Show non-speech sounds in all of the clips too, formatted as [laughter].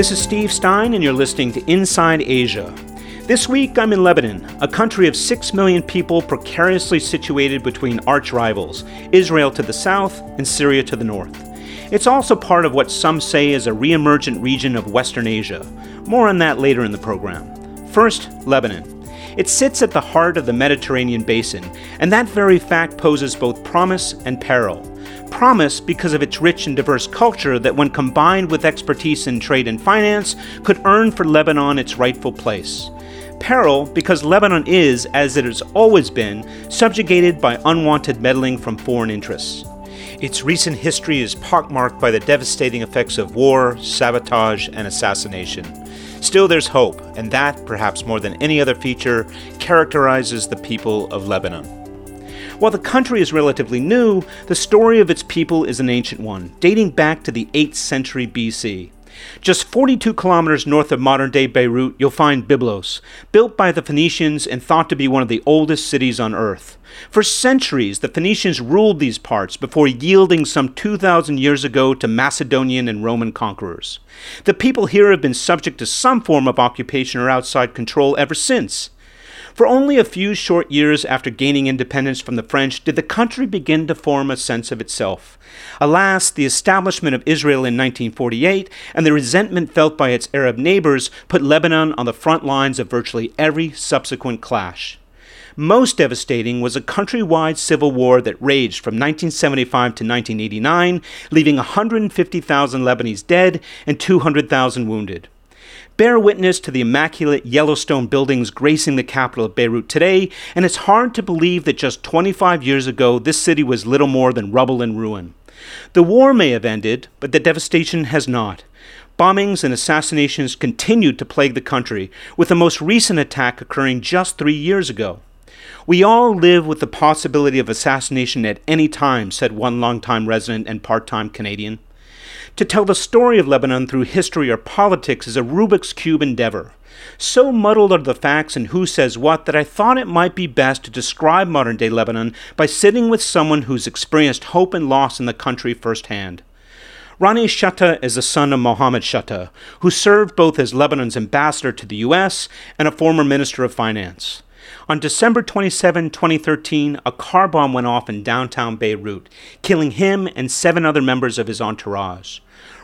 This is Steve Stein, and you're listening to Inside Asia. This week, I'm in Lebanon, a country of 6 million people precariously situated between arch rivals Israel to the south and Syria to the north. It's also part of what some say is a re emergent region of Western Asia. More on that later in the program. First, Lebanon. It sits at the heart of the Mediterranean basin, and that very fact poses both promise and peril. Promise because of its rich and diverse culture that, when combined with expertise in trade and finance, could earn for Lebanon its rightful place. Peril because Lebanon is, as it has always been, subjugated by unwanted meddling from foreign interests. Its recent history is pockmarked by the devastating effects of war, sabotage, and assassination. Still, there's hope, and that, perhaps more than any other feature, characterizes the people of Lebanon. While the country is relatively new, the story of its people is an ancient one, dating back to the 8th century BC. Just 42 kilometers north of modern day Beirut, you'll find Byblos, built by the Phoenicians and thought to be one of the oldest cities on earth. For centuries, the Phoenicians ruled these parts before yielding some 2,000 years ago to Macedonian and Roman conquerors. The people here have been subject to some form of occupation or outside control ever since. For only a few short years after gaining independence from the French did the country begin to form a sense of itself. Alas, the establishment of Israel in 1948 and the resentment felt by its Arab neighbors put Lebanon on the front lines of virtually every subsequent clash. Most devastating was a countrywide civil war that raged from 1975 to 1989, leaving 150,000 Lebanese dead and 200,000 wounded. Bear witness to the immaculate Yellowstone buildings gracing the capital of Beirut today, and it's hard to believe that just 25 years ago this city was little more than rubble and ruin. The war may have ended, but the devastation has not. Bombings and assassinations continued to plague the country, with the most recent attack occurring just three years ago. We all live with the possibility of assassination at any time, said one longtime resident and part time Canadian. To tell the story of Lebanon through history or politics is a Rubik's Cube endeavor. So muddled are the facts and who says what that I thought it might be best to describe modern day Lebanon by sitting with someone who's experienced hope and loss in the country firsthand. Ronnie Chatah is the son of Mohammed Chatah, who served both as Lebanon's ambassador to the U.S. and a former minister of finance. On December 27, 2013, a car bomb went off in downtown Beirut, killing him and seven other members of his entourage.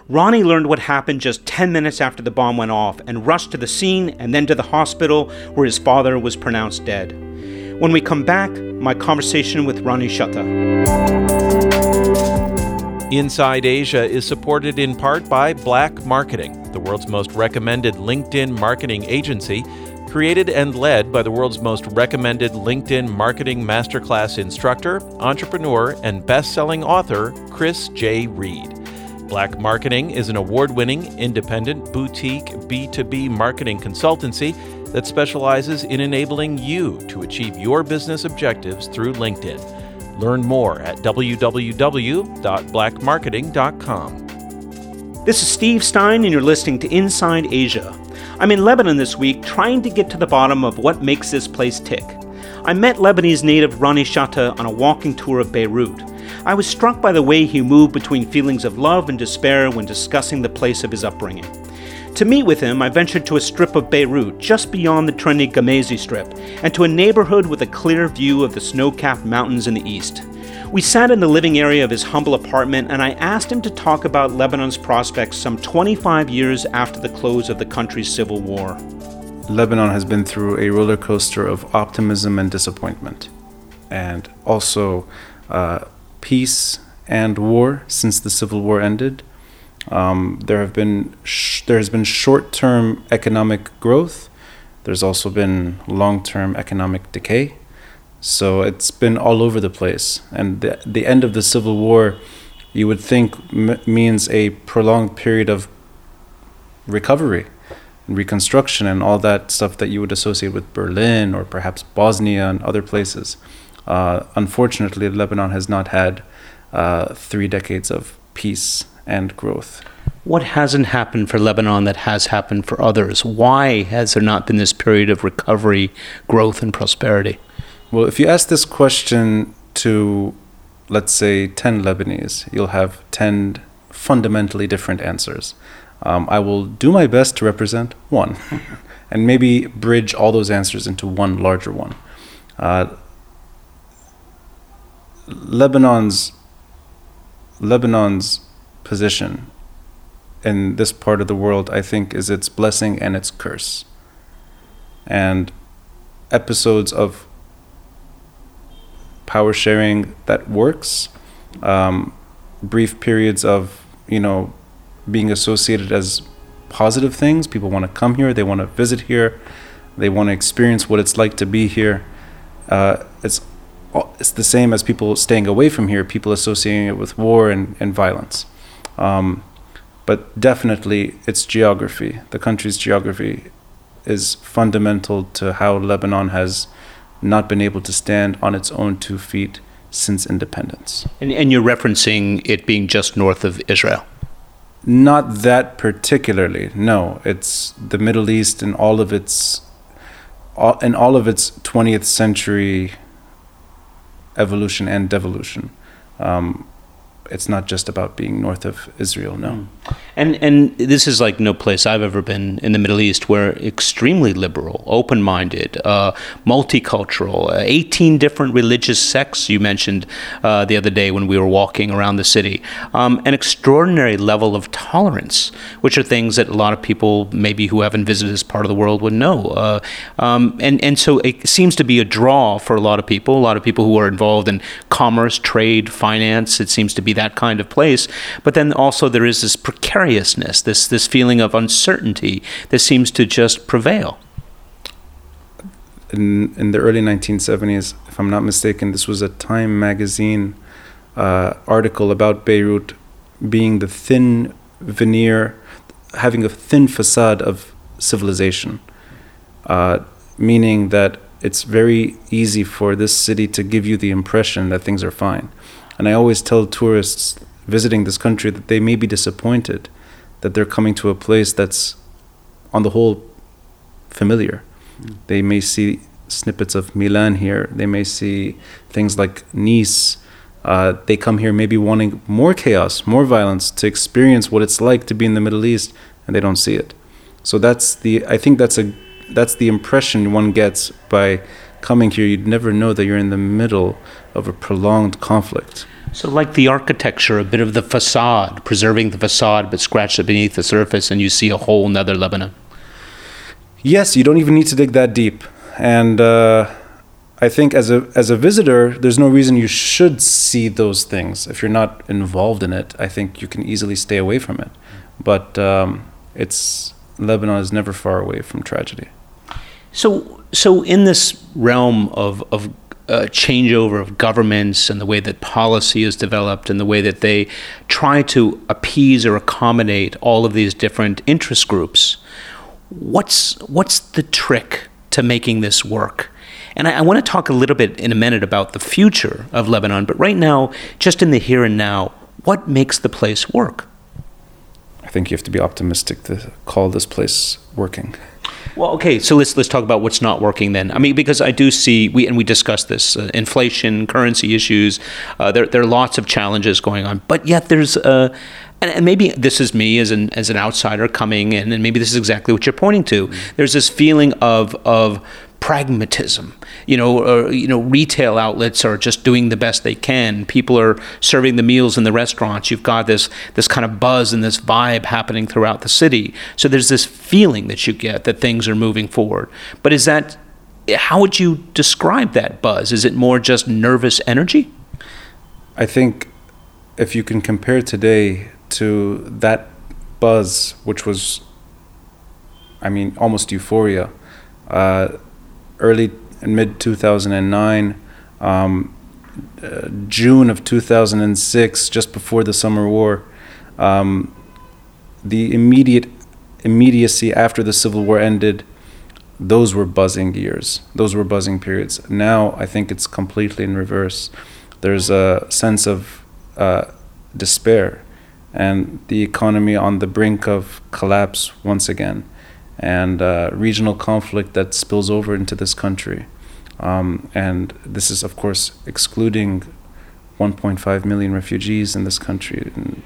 Ronnie learned what happened just 10 minutes after the bomb went off and rushed to the scene and then to the hospital where his father was pronounced dead. When we come back, my conversation with Ronnie Chatah. Inside Asia is supported in part by Black Marketing, the world's most recommended LinkedIn marketing agency created and led by the world's most recommended LinkedIn marketing masterclass instructor, entrepreneur, and best selling author, Chris J. Reed. Black Marketing is an award winning, independent, boutique B2B marketing consultancy that specializes in enabling you to achieve your business objectives through LinkedIn. Learn more at www.blackmarketing.com. This is Steve Stein, and you're listening to Inside Asia I'm in Lebanon this week trying to get to the bottom of what makes this place tick. I met Lebanese native Ronnie Chatah on a walking tour of Beirut. I was struck by the way he moved between feelings of love and despair when discussing the place of his upbringing. To meet with him, I ventured to a strip of Beirut just beyond the trendy Gemmayzeh Strip and to a neighborhood with a clear view of the snow capped mountains in the east. We sat in the living area of his humble apartment, and I asked him to talk about Lebanon's prospects some 25 years after the close of the country's civil war. Lebanon has been through a roller coaster of optimism and disappointment, and also uh, peace and war since the civil war ended. Um, there have been sh- there has been short-term economic growth. There's also been long-term economic decay. So it's been all over the place. And the, the end of the Civil War, you would think m- means a prolonged period of recovery and reconstruction and all that stuff that you would associate with Berlin or perhaps Bosnia and other places. Uh, unfortunately, Lebanon has not had uh, three decades of peace and growth. What hasn't happened for Lebanon that has happened for others? Why has there not been this period of recovery, growth, and prosperity? Well, if you ask this question to, let's say, 10 Lebanese, you'll have 10 fundamentally different answers. Um, I will do my best to represent one, [laughs] and maybe bridge all those answers into one larger one. Uh, Lebanon's Lebanon's position in this part of the world, I think, is its blessing and its curse. And episodes of power sharing that works, um, brief periods of, you know, being associated as positive things. People want to come here, they want to visit here, they want to experience what it's like to be here. Uh, it's it's the same as people staying away from here, people associating it with war and, and violence. Um, but definitely its geography, the country's geography, is fundamental to how Lebanon has not been able to stand on its own two feet since independence. And, and you're referencing it being just north of Israel? Not that particularly. No, it's the Middle East and all of its, all, in all of its 20th century evolution and devolution. Um, it's not just about being north of Israel. No. And and this is like no place I've ever been in the Middle East where extremely liberal, open-minded, uh, multicultural, uh, 18 different religious sects you mentioned uh, the other day when we were walking around the city. Um, an extraordinary level of tolerance, which are things that a lot of people maybe who haven't visited this part of the world would know. Uh, um, and and so it seems to be a draw for a lot of people. A lot of people who are involved in commerce, trade, finance. It seems to be that kind of place. But then also there is this precariousness, this this feeling of uncertainty that seems to just prevail. In in the early 1970s, if I'm not mistaken, this was a Time magazine uh, article about Beirut being the thin veneer, having a thin facade of civilization, uh, meaning that it's very easy for this city to give you the impression that things are fine. And I always tell tourists visiting this country that they may be disappointed that they're coming to a place that's, on the whole, familiar. Mm. They may see snippets of Milan here, they may see things like Nice. Uh, they come here maybe wanting more chaos, more violence, to experience what it's like to be in the Middle East, and they don't see it. So that's the I think that's a that's the impression one gets by coming here. You'd never know that you're in the middle of a prolonged conflict. So, like the architecture, a bit of the facade, preserving the facade, but scratch it beneath the surface, and you see a whole nother Lebanon. Yes, you don't even need to dig that deep. And uh, I think as a as a visitor, there's no reason you should see those things. If you're not involved in it, I think you can easily stay away from it. But um, it's Lebanon is never far away from tragedy. So, so in this realm of of uh, changeover of governments and the way that policy is developed and the way that they try to appease or accommodate all of these different interest groups. What's what's the trick to making this work? And I, I want to talk a little bit in a minute about the future of Lebanon, but right now, just in the here and now, what makes the place work? I think you have to be optimistic to call this place working. Well, okay, so let's let's talk about what's not working then. I mean, because I do see we and we discussed this uh, inflation, currency issues. Uh, there there are lots of challenges going on, but yet there's uh, and, and, maybe this is me as an as an outsider coming in, and maybe this is exactly what you're pointing to. Mm-hmm. There's this feeling of of pragmatism. You know, or, you know, retail outlets are just doing the best they can. People are serving the meals in the restaurants. You've got this this kind of buzz and this vibe happening throughout the city. So there's this feeling that you get that things are moving forward. But is that how would you describe that buzz? Is it more just nervous energy? I think if you can compare today to that buzz, which was, I mean, almost euphoria. Uh, early and mid 2009, um, uh, June of 2006, just before the summer war, um, the immediate immediacy after the civil war ended, those were buzzing years. Those were buzzing periods. Now I think it's completely in reverse. There's a sense of uh, despair and the economy on the brink of collapse once again and uh, regional conflict that spills over into this country. Um, and this is, of course, excluding 1.5 million refugees in this country. And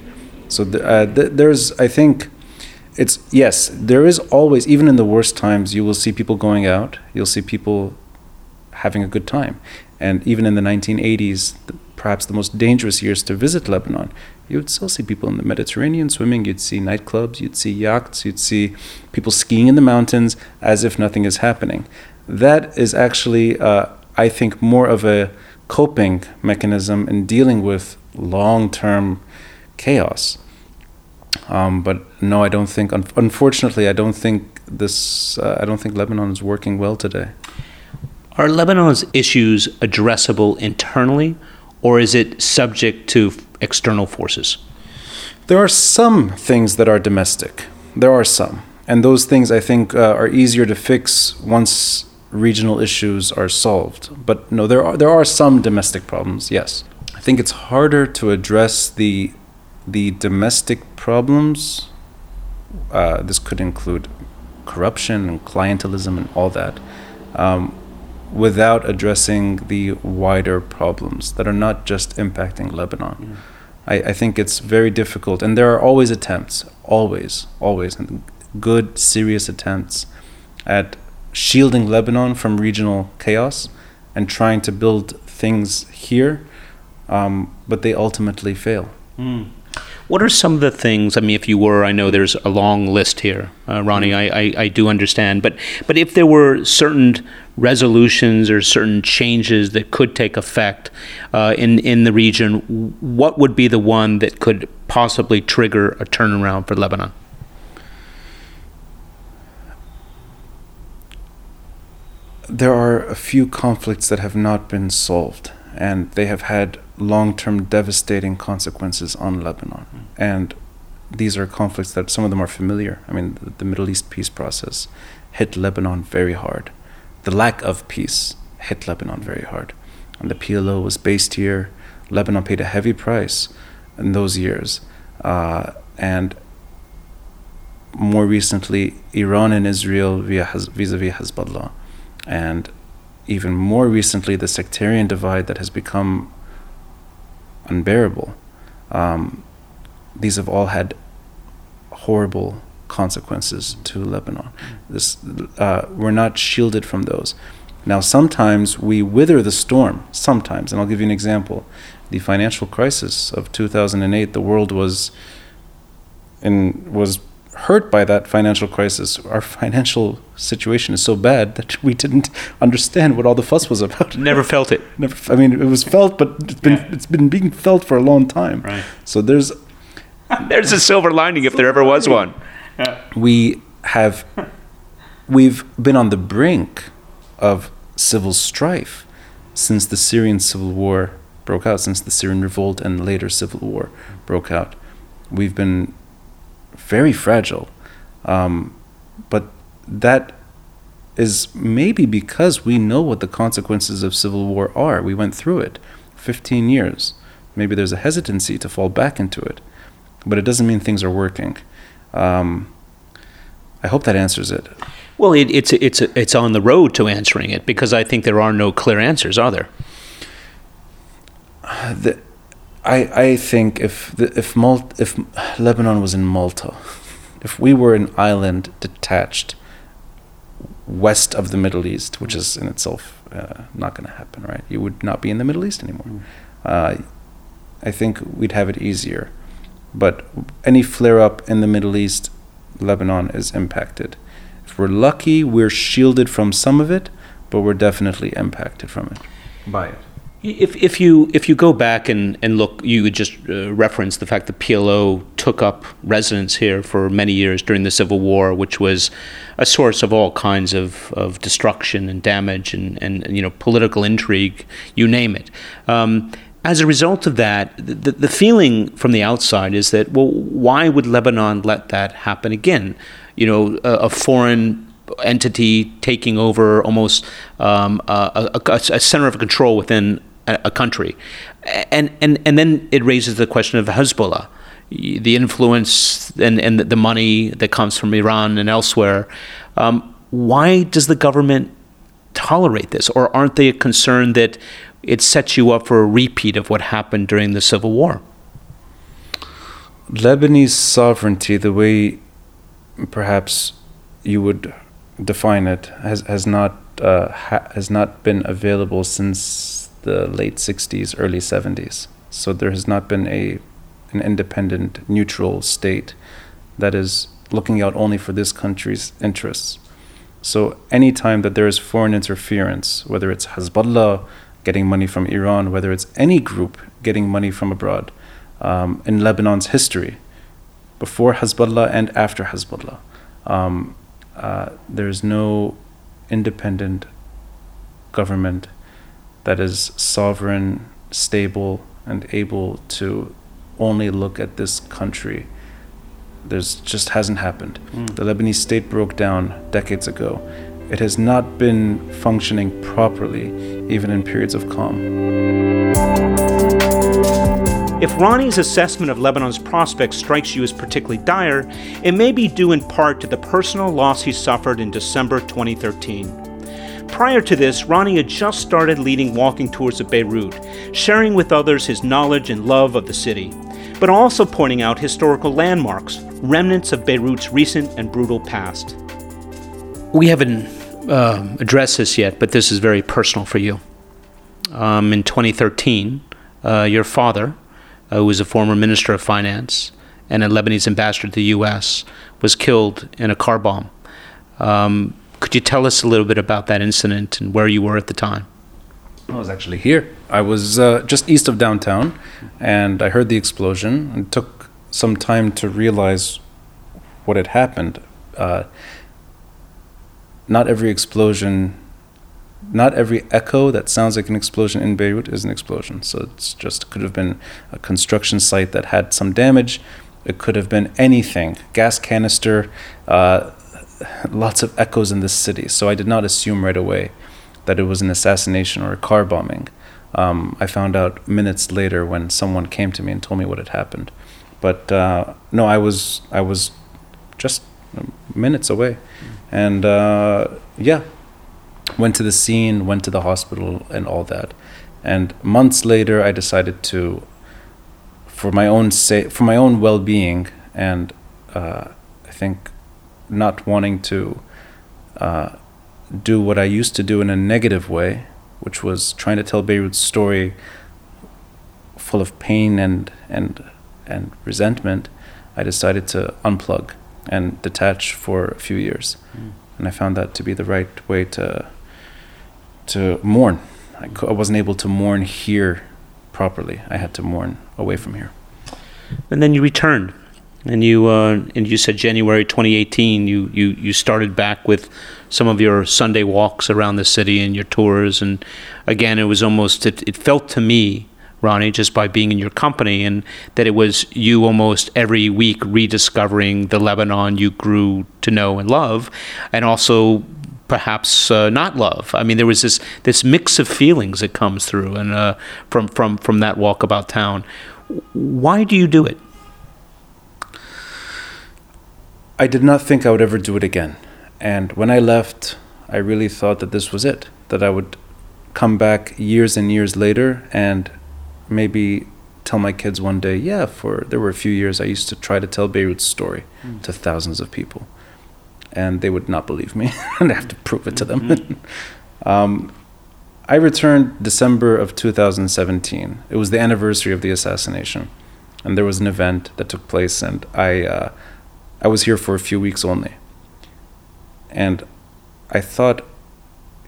so th- uh, th- there's, I think, it's yes, there is always even in the worst times you will see people going out. You'll see people having a good time, and even in the 1980s, the, perhaps the most dangerous years to visit Lebanon, you would still see people in the Mediterranean swimming. You'd see nightclubs. You'd see yachts. You'd see people skiing in the mountains as if nothing is happening. That is actually, uh, I think, more of a coping mechanism in dealing with long-term chaos. Um, but no, I don't think. Un- unfortunately, I don't think this. Uh, I don't think Lebanon is working well today. Are Lebanon's issues addressable internally, or is it subject to external forces? There are some things that are domestic. There are some, and those things I think uh, are easier to fix once regional issues are solved. But no, there are there are some domestic problems. Yes, I think it's harder to address the the domestic problems. Uh, this could include corruption and clientelism and all that, um, without addressing the wider problems that are not just impacting Lebanon. Mm. I, I think it's very difficult, and there are always attempts, always, always, and good, serious attempts at shielding Lebanon from regional chaos and trying to build things here, um, but they ultimately fail. What are some of the things? I mean, if you were, I know there's a long list here, uh, Ronnie. I, I, I do understand, but but if there were certain resolutions or certain changes that could take effect uh, in in the region, what would be the one that could possibly trigger a turnaround for Lebanon? There are a few conflicts that have not been solved, and they have had long term devastating consequences on Lebanon. And these are conflicts that some of them are familiar. I mean, the, the Middle East peace process hit Lebanon very hard. The lack of peace hit Lebanon very hard. And the PLO was based here. Lebanon paid a heavy price in those years. Uh, and more recently, Iran and Israel via vis a vis Hezbollah. And even more recently, the sectarian divide that has become unbearable. Um, these have all had horrible consequences to Lebanon. This, uh, we're not shielded from those. Now, sometimes we wither the storm. Sometimes, and I'll give you an example. The financial crisis of 2008, the world was in was hurt by that financial crisis. Our financial situation is so bad that [laughs] we didn't understand what all the fuss was about. Never felt it. [laughs] Never, I mean, it was felt, but it's been Yeah. it's been being felt for a long time. Right. So there's [laughs] There's a silver lining if there ever was one. Yeah. we have we've been on the brink of civil strife since the Syrian civil war broke out, since the Syrian revolt and later civil war broke out. We've been very fragile, um, but that is maybe because we know what the consequences of civil war are. We went through it, 15 years. Maybe there's a hesitancy to fall back into it, but it doesn't mean things are working. Um, I hope that answers it. Well, it, it's it's it's on the road to answering it because I think there are no clear answers, are there? The, I I think if the, if Mal- if Lebanon was in Malta, if we were an island detached west of the Middle East, which is in itself uh, not going to happen, right? You would not be in the Middle East anymore. Uh, I think we'd have it easier. But any flare up in the Middle East, Lebanon is impacted. If we're lucky, we're shielded from some of it, but we're definitely impacted from it. By it. If, if you if you go back and, and look, you would just uh, reference the fact that PLO took up residence here for many years during the Civil War, which was a source of all kinds of, of destruction and damage and, and, you know political intrigue, you name it. Um, as a result of that, the, the feeling from the outside is that well, why would Lebanon let that happen again? You know, a, a foreign entity taking over almost um, a, a, a center of control within a, country, and and and then it raises the question of Hezbollah, the influence and and the money that comes from Iran and elsewhere. Um, why does the government tolerate this, or aren't they concerned that it sets you up for a repeat of what happened during the Civil War? Lebanese sovereignty, the way perhaps you would define it, has has not uh, ha- has not been available since the late '60s, early '70s. So there has not been a an independent, neutral state that is looking out only for this country's interests. So any time that there is foreign interference, whether it's Hezbollah getting money from Iran, whether it's any group getting money from abroad, um, in Lebanon's history, before Hezbollah and after Hezbollah, um, uh, there's no independent government that is sovereign, stable, and able to only look at this country there's just hasn't happened. Mm. The Lebanese state broke down decades ago. It has not been functioning properly, even in periods of calm. If Ronnie's assessment of Lebanon's prospects strikes you as particularly dire, it may be due in part to the personal loss he suffered in December 2013. Prior to this, Ronnie had just started leading walking tours of Beirut, sharing with others his knowledge and love of the city but also pointing out historical landmarks, remnants of Beirut's recent and brutal past. We haven't uh, addressed this yet, but this is very personal for you. Um, in 2013, uh, your father, uh, who was a former minister of finance and a Lebanese ambassador to the U.S., was killed in a car bomb. Um, could you tell us a little bit about that incident and where you were at the time? I was actually here. I was uh, just east of downtown, and I heard the explosion. It took some time to realize what had happened. Uh, not every explosion, not every echo that sounds like an explosion in Beirut is an explosion. So it's just could have been a construction site that had some damage. It could have been anything, gas canister. Uh, lots of echoes in this city. So I did not assume right away that it was an assassination or a car bombing. Um, I found out minutes later when someone came to me and told me what had happened. But uh, no, I was I was just minutes away, and uh, yeah, went to the scene, went to the hospital, and all that. And months later, I decided to, for my own sa- for my own well-being, and uh, I think not wanting to uh, do what I used to do in a negative way, which was trying to tell Beirut's story full of pain and and and resentment, I decided to unplug and detach for a few years, mm. and I found that to be the right way to to mourn. I, wasn't able to mourn here properly. I had to mourn away from here. And then you returned, and you uh, and you said January 2018. You you you started back with some of your Sunday walks around the city and your tours. And again, it was almost, it, it felt to me, Ronnie, just by being in your company, and that it was you almost every week rediscovering the Lebanon you grew to know and love, and also perhaps uh, not love. I mean, there was this this mix of feelings that comes through, and uh, from from from that walk about town. Why do you do it? I did not think I would ever do it again. And when I left, I really thought that this was it, that I would come back years and years later and maybe tell my kids one day, yeah, for there were a few years I used to try to tell Beirut's story mm. to thousands of people. And they would not believe me, [laughs] and I have to prove it to them. Mm-hmm. [laughs] um, I returned December of 2017. It was the anniversary of the assassination, and there was an event that took place, and I, uh, I was here for a few weeks only and I thought,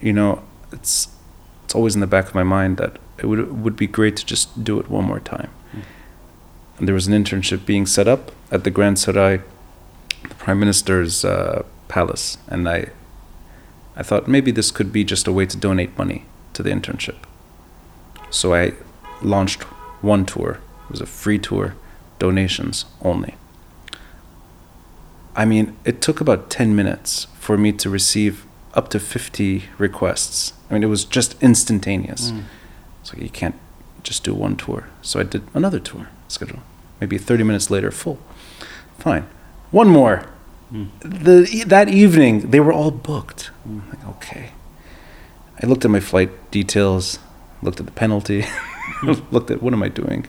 you know, it's it's always in the back of my mind that it would it would be great to just do it one more time. Mm. And there was an internship being set up at the Grand Serail, the Prime Minister's uh, palace, and I I thought maybe this could be just a way to donate money to the internship. So I launched one tour. It was a free tour, donations only. I mean, it took about 10 minutes for me to receive up to 50 requests. I mean, it was just instantaneous. Mm. So you can't just do one tour. So I did another tour schedule. Maybe 30 minutes later, full. Fine. One more. Mm. The, that evening, they were all booked. Mm. Like, okay. I looked at my flight details, looked at the penalty, [laughs] looked at what am I doing.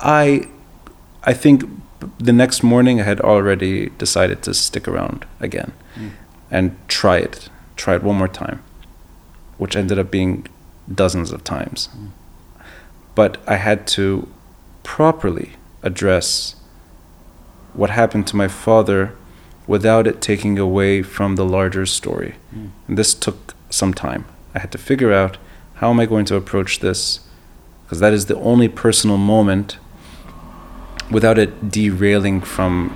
I, I think the next morning, I had already decided to stick around again Mm. and try it, try it one more time, which ended up being dozens of times. But I had to properly address what happened to my father without it taking away from the larger story. Mm. And this took some time. I had to figure out how am I going to approach this because that is the only personal moment without it derailing from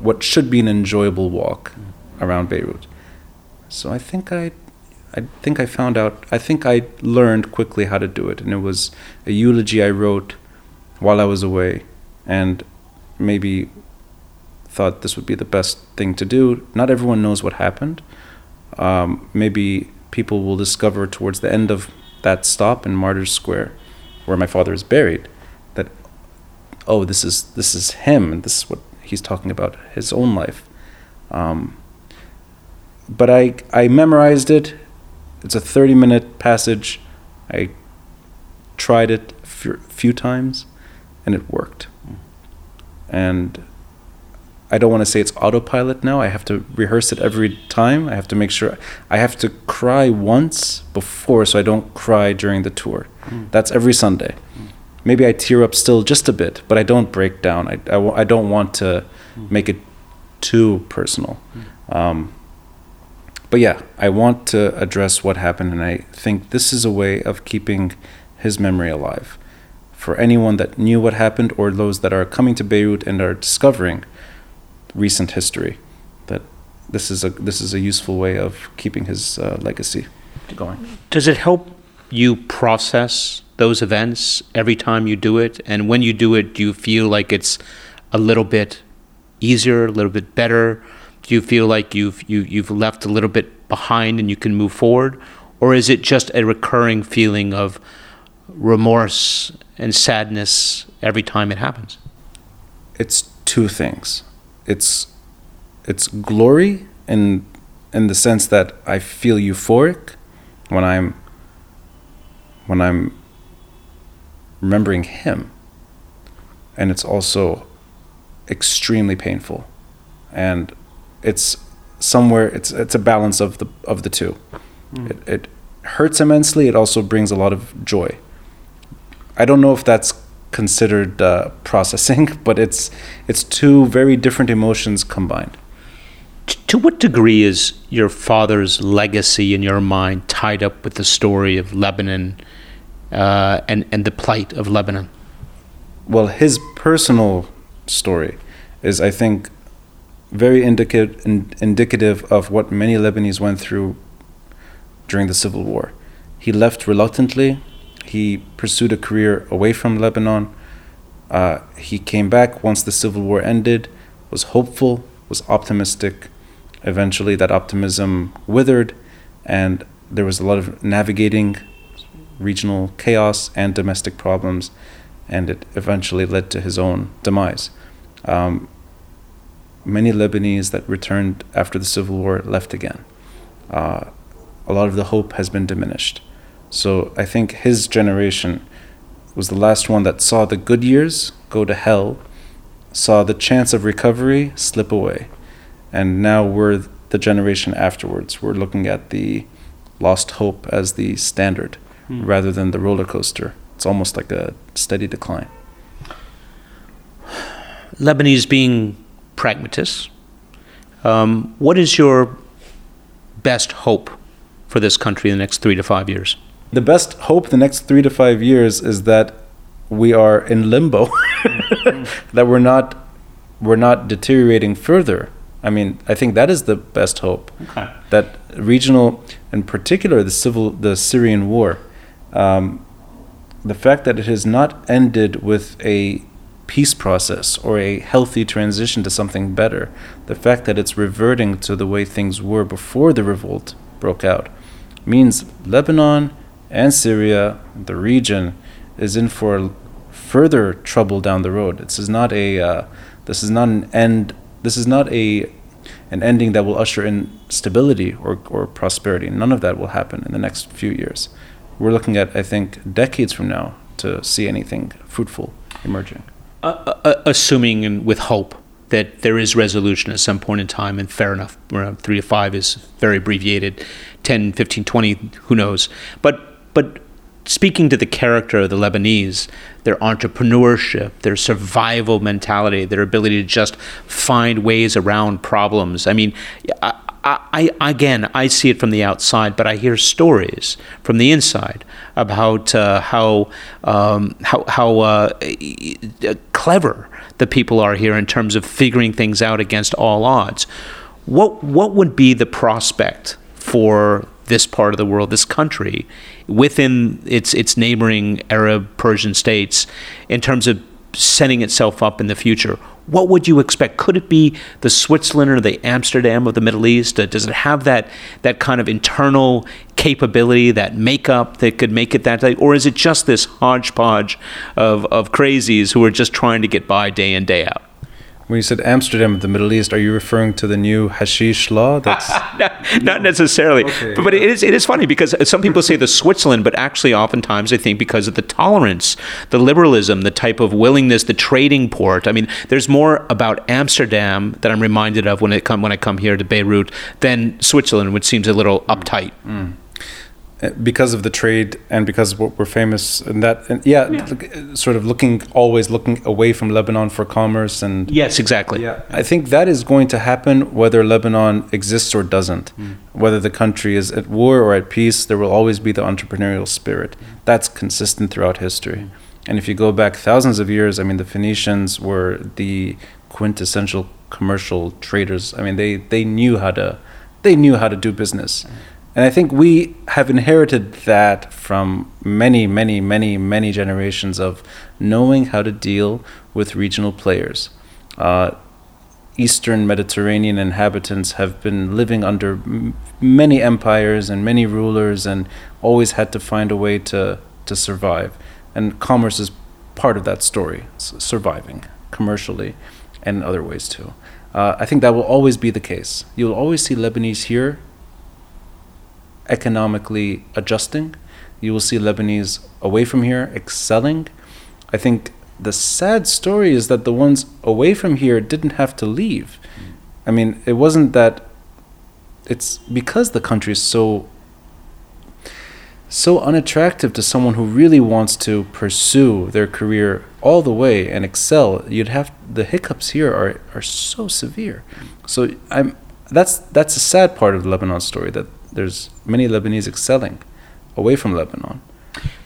what should be an enjoyable walk around Beirut. So I think I I think I found out I think I learned quickly how to do it and it was a eulogy I wrote while I was away and maybe thought this would be the best thing to do. Not everyone knows what happened. Um, maybe people will discover towards the end of that stop in Martyrs Square, where my father is buried, oh, this is this is him, and this is what he's talking about his own life. Um, but I I memorized it. It's a thirty minute passage. I tried it a few, few times, and it worked. And I don't want to say it's autopilot now. I have to rehearse it every time. I have to make sure I have to cry once before so I don't cry during the tour. Mm. That's every Sunday. Maybe I tear up still just a bit, but I don't break down. I I don't want to make it too personal. Um, but yeah, I want to address what happened, and I think this is a way of keeping his memory alive. For anyone that knew what happened, or those that are coming to Beirut and are discovering recent history, that this is a this is a useful way of keeping his uh, legacy going. Does it help you process those events every time you do it? And when you do it, do you feel like it's a little bit easier, a little bit better? Do you feel like you've you, you've left a little bit behind and you can move forward, or is it just a recurring feeling of remorse and sadness every time it happens? It's two things. It's it's glory in in the sense that I feel euphoric when I'm when I'm remembering him. And it's also extremely painful. And it's somewhere it's it's a balance of the of the two. It, it hurts immensely. It also brings a lot of joy. I don't know if that's considered uh, processing, [laughs] but it's it's two very different emotions combined. To what degree is your father's legacy in your mind tied up with the story of Lebanon uh, and, and the plight of Lebanon? Well, his personal story is, I think, very indicative in, indicative of what many Lebanese went through during the civil war. He left reluctantly. He pursued a career away from Lebanon. Uh, he came back once the civil war ended, was hopeful, was optimistic. Eventually, that optimism withered, and there was a lot of navigating regional chaos and domestic problems, and it eventually led to his own demise. Um, many Lebanese that returned after the civil war left again. Uh, a lot of the hope has been diminished. So I think his generation was the last one that saw the good years go to hell, saw the chance of recovery slip away. And now we're the generation afterwards. We're looking at the lost hope as the standard rather than the roller coaster. It's almost like a steady decline. Lebanese being pragmatists, um, what is your best hope for this country in the next three to five years? The best hope the next three to five years is that we are in limbo, [laughs] that we're not we're not deteriorating further. I mean, I think that is the best hope. Okay. That regional, in particular, the civil, the Syrian war, um, the fact that it has not ended with a peace process or a healthy transition to something better, the fact that it's reverting to the way things were before the revolt broke out, means Lebanon and Syria, the region, is in for further trouble down the road. This is not a uh, this is not an end. This is not a an ending that will usher in stability or, or prosperity. None of that will happen in the next few years. We're looking at, I think, decades from now to see anything fruitful emerging. Uh, uh, assuming and with hope that there is resolution at some point in time, and fair enough, three to five is very abbreviated, 10, 15, 20, who knows. But, but speaking to the character of the Lebanese, their entrepreneurship, their survival mentality, their ability to just find ways around problems. I mean, I, I, again, I see it from the outside, but I hear stories from the inside about uh, how um, how, how uh, clever the people are here in terms of figuring things out against all odds. What what would be the prospect for this part of the world, this country, within its its neighboring Arab Persian states, in terms of setting itself up in the future? What would you expect? Could it be the Switzerland or the Amsterdam of the Middle East? Uh, does it have that that kind of internal capability, that makeup that could make it that way, or is it just this hodgepodge of of crazies who are just trying to get by day in day out? When you said Amsterdam of the Middle East, are you referring to the new hashish law? That's [laughs] no, not necessarily, okay. but, but it is it is funny because some people say the Switzerland, but actually oftentimes I think because of the tolerance, the liberalism, the type of willingness, the trading port. I mean, there's more about Amsterdam that I'm reminded of when it come when I come here to Beirut than Switzerland, which seems a little uptight. Mm because of the trade and because of what we're famous and that and yeah, yeah, sort of looking always looking away from Lebanon for commerce and yes exactly. Yeah. I think that is going to happen whether Lebanon exists or doesn't. Mm. whether the country is at war or at peace there will always be the entrepreneurial spirit. That's consistent throughout history. Mm. and if you go back thousands of years I mean the Phoenicians were the quintessential commercial traders. I mean they they knew how to they knew how to do business. Mm and I think we have inherited that from many, many, many, many generations of knowing how to deal with regional players. Uh, Eastern Mediterranean inhabitants have been living under m- many empires and many rulers and always had to find a way to, to survive. And commerce is part of that story, surviving commercially and in other ways too. Uh, I think that will always be the case. You'll always see Lebanese here economically adjusting. You will see Lebanese away from here excelling. I think the sad story is that the ones away from here didn't have to leave. I mean, it wasn't that it's because the country is so so unattractive to someone who really wants to pursue their career all the way and excel you'd have the hiccups here are are so severe so i'm that's that's a sad part of the lebanon story that there's many Lebanese excelling away from Lebanon.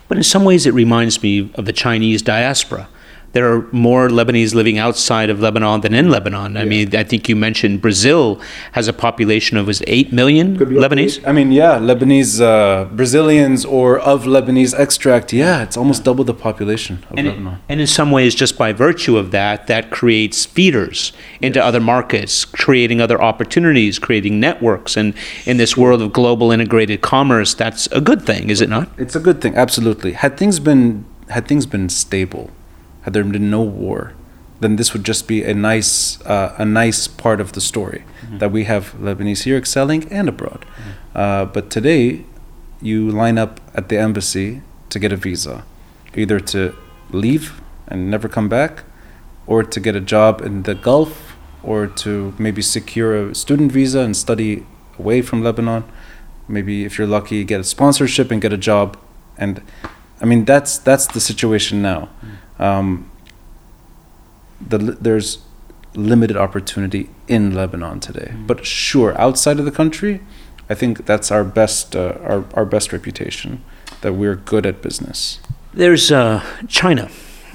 But in some ways, it reminds me of the Chinese diaspora there are more Lebanese living outside of Lebanon than in Lebanon. I yeah. mean, I think you mentioned Brazil has a population of was eight million Lebanese. I mean, yeah, Lebanese uh, Brazilians or of Lebanese extract. Yeah, it's almost double the population of and Lebanon. It, and in some ways, just by virtue of that, that creates feeders into yes. other markets, creating other opportunities, creating networks, and in this world of global integrated commerce, that's a good thing, is it not? It's a good thing, absolutely. Had things been had things been stable had there been no war, then this would just be a nice uh, a nice part of the story mm-hmm. that we have Lebanese here excelling and abroad. Mm-hmm. Uh, but today, you line up at the embassy to get a visa, either to leave and never come back, or to get a job in the Gulf, or to maybe secure a student visa and study away from Lebanon. Maybe if you're lucky, get a sponsorship and get a job. And I mean that's that's the situation now. Mm um, the, there's limited opportunity in Lebanon today. Mm. But sure, outside of the country, I think that's our best uh, our, our best reputation that we're good at business. There's uh, China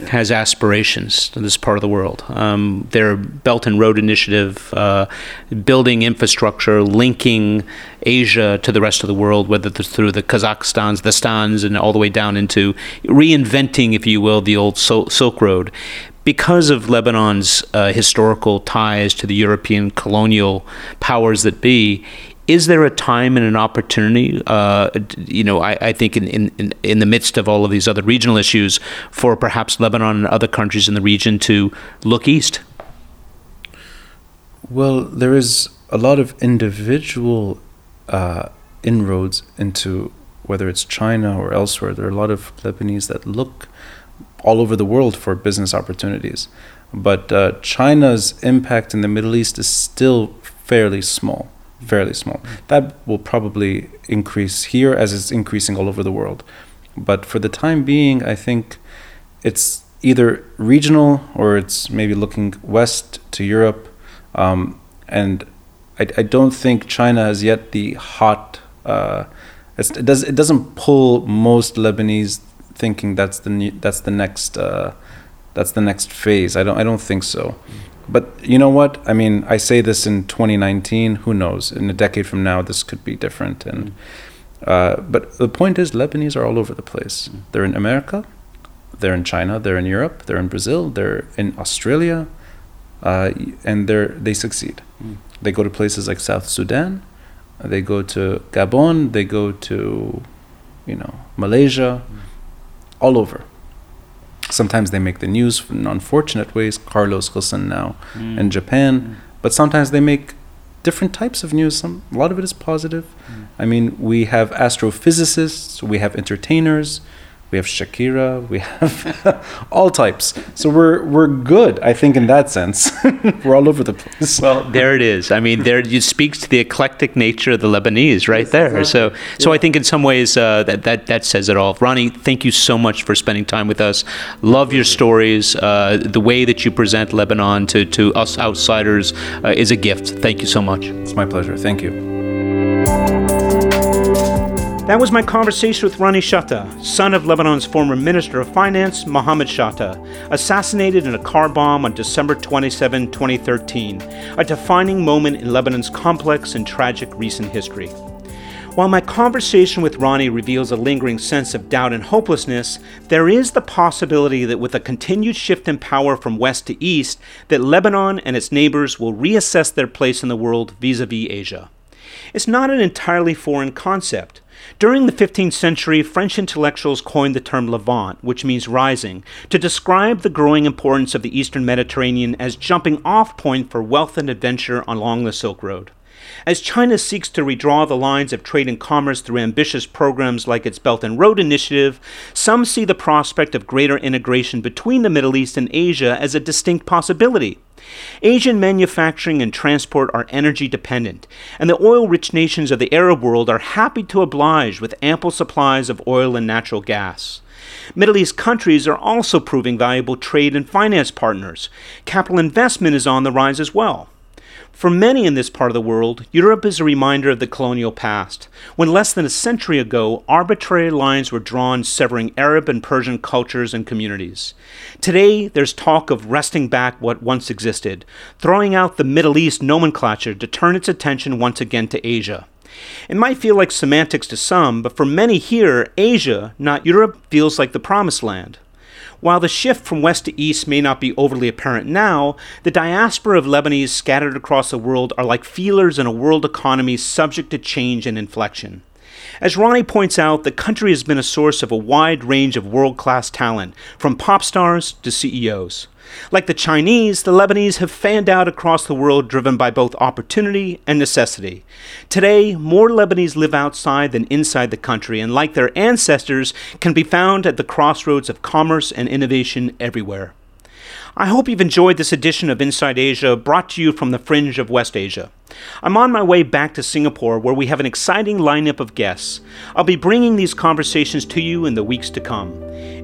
has aspirations to this part of the world. Um, their Belt and Road Initiative, uh, building infrastructure, linking Asia to the rest of the world, whether through the Kazakhstans, the Stans, and all the way down into reinventing, if you will, the old Silk Road. Because of Lebanon's uh, historical ties to the European colonial powers that be, is there a time and an opportunity, uh, you know, I, I think in, in, in the midst of all of these other regional issues, for perhaps Lebanon and other countries in the region to look east? Well, there is a lot of individual uh, inroads into whether it's China or elsewhere. There are a lot of Lebanese that look all over the world for business opportunities. But uh, China's impact in the Middle East is still fairly small, fairly small. That will probably increase here as it's increasing all over the world. But for the time being, I think it's either regional or it's maybe looking west to Europe. Um, and I, I, don't think China has yet the hot. Uh, it does it doesn't pull most Lebanese thinking that's the new, that's the next uh, that's the next phase. I don't I don't think so. But you know what? I mean, I say this in 2019. Who knows? In a decade from now, this could be different. And uh, but the point is, Lebanese are all over the place. They're in America, they're in China, they're in Europe, they're in Brazil, they're in Australia, uh, and they they succeed. Mm. They go to places like South Sudan, they go to Gabon, they go to, you know, Malaysia, mm. all over. Sometimes they make the news in unfortunate ways. Carlos Ghosn now mm. in Japan, mm. but sometimes they make different types of news. Some a lot of it is positive. Mm. I mean, we have astrophysicists, we have entertainers, we have Shakira, we have [laughs] all types. So we're we're good, I think, in that sense. [laughs] we're all over the place. Well, there it is. I mean, there it speaks to the eclectic nature of the Lebanese, right there. So, so I think in some ways uh, that that that says it all. Ronnie, thank you so much for spending time with us. Love your stories. Uh, the way that you present Lebanon to to us outsiders uh, is a gift. Thank you so much. It's my pleasure. Thank you. That was my conversation with Ronnie Chatah, son of Lebanon's former Minister of Finance, Mohammed Chatah, assassinated in a car bomb on December 27, 2013, a defining moment in Lebanon's complex and tragic recent history. While my conversation with Ronnie reveals a lingering sense of doubt and hopelessness, there is the possibility that with a continued shift in power from west to east, that Lebanon and its neighbors will reassess their place in the world vis-a-vis Asia. It's not an entirely foreign concept. During the 15th century, French intellectuals coined the term Levant, which means rising, to describe the growing importance of the eastern Mediterranean as jumping off point for wealth and adventure along the Silk Road. As China seeks to redraw the lines of trade and commerce through ambitious programs like its Belt and Road Initiative, some see the prospect of greater integration between the Middle East and Asia as a distinct possibility. Asian manufacturing and transport are energy dependent, and the oil rich nations of the Arab world are happy to oblige with ample supplies of oil and natural gas. Middle East countries are also proving valuable trade and finance partners. Capital investment is on the rise as well. For many in this part of the world, Europe is a reminder of the colonial past, when less than a century ago, arbitrary lines were drawn severing Arab and Persian cultures and communities. Today, there's talk of wresting back what once existed, throwing out the Middle East nomenclature to turn its attention once again to Asia. It might feel like semantics to some, but for many here, Asia, not Europe, feels like the promised land. While the shift from west to east may not be overly apparent now, the diaspora of Lebanese scattered across the world are like feelers in a world economy subject to change and inflection. As Ronnie points out, the country has been a source of a wide range of world class talent, from pop stars to CEOs. Like the Chinese, the Lebanese have fanned out across the world driven by both opportunity and necessity. Today, more Lebanese live outside than inside the country, and like their ancestors, can be found at the crossroads of commerce and innovation everywhere. I hope you've enjoyed this edition of Inside Asia brought to you from the fringe of West Asia. I'm on my way back to Singapore where we have an exciting lineup of guests. I'll be bringing these conversations to you in the weeks to come.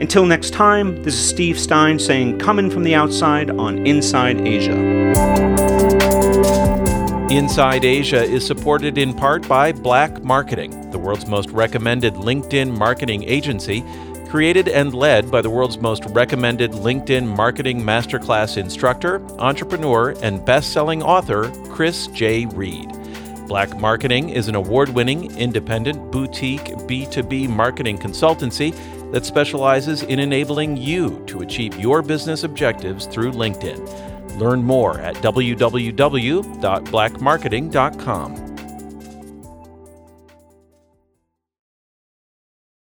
Until next time, this is Steve Stein saying, Coming from the outside on Inside Asia. Inside Asia is supported in part by Black Marketing, the world's most recommended LinkedIn marketing agency created and led by the world's most recommended LinkedIn marketing masterclass instructor, entrepreneur, and best selling author, Chris J. Reed. Black Marketing is an award winning, independent, boutique B2B marketing consultancy that specializes in enabling you to achieve your business objectives through LinkedIn. Learn more at www.blackmarketing.com.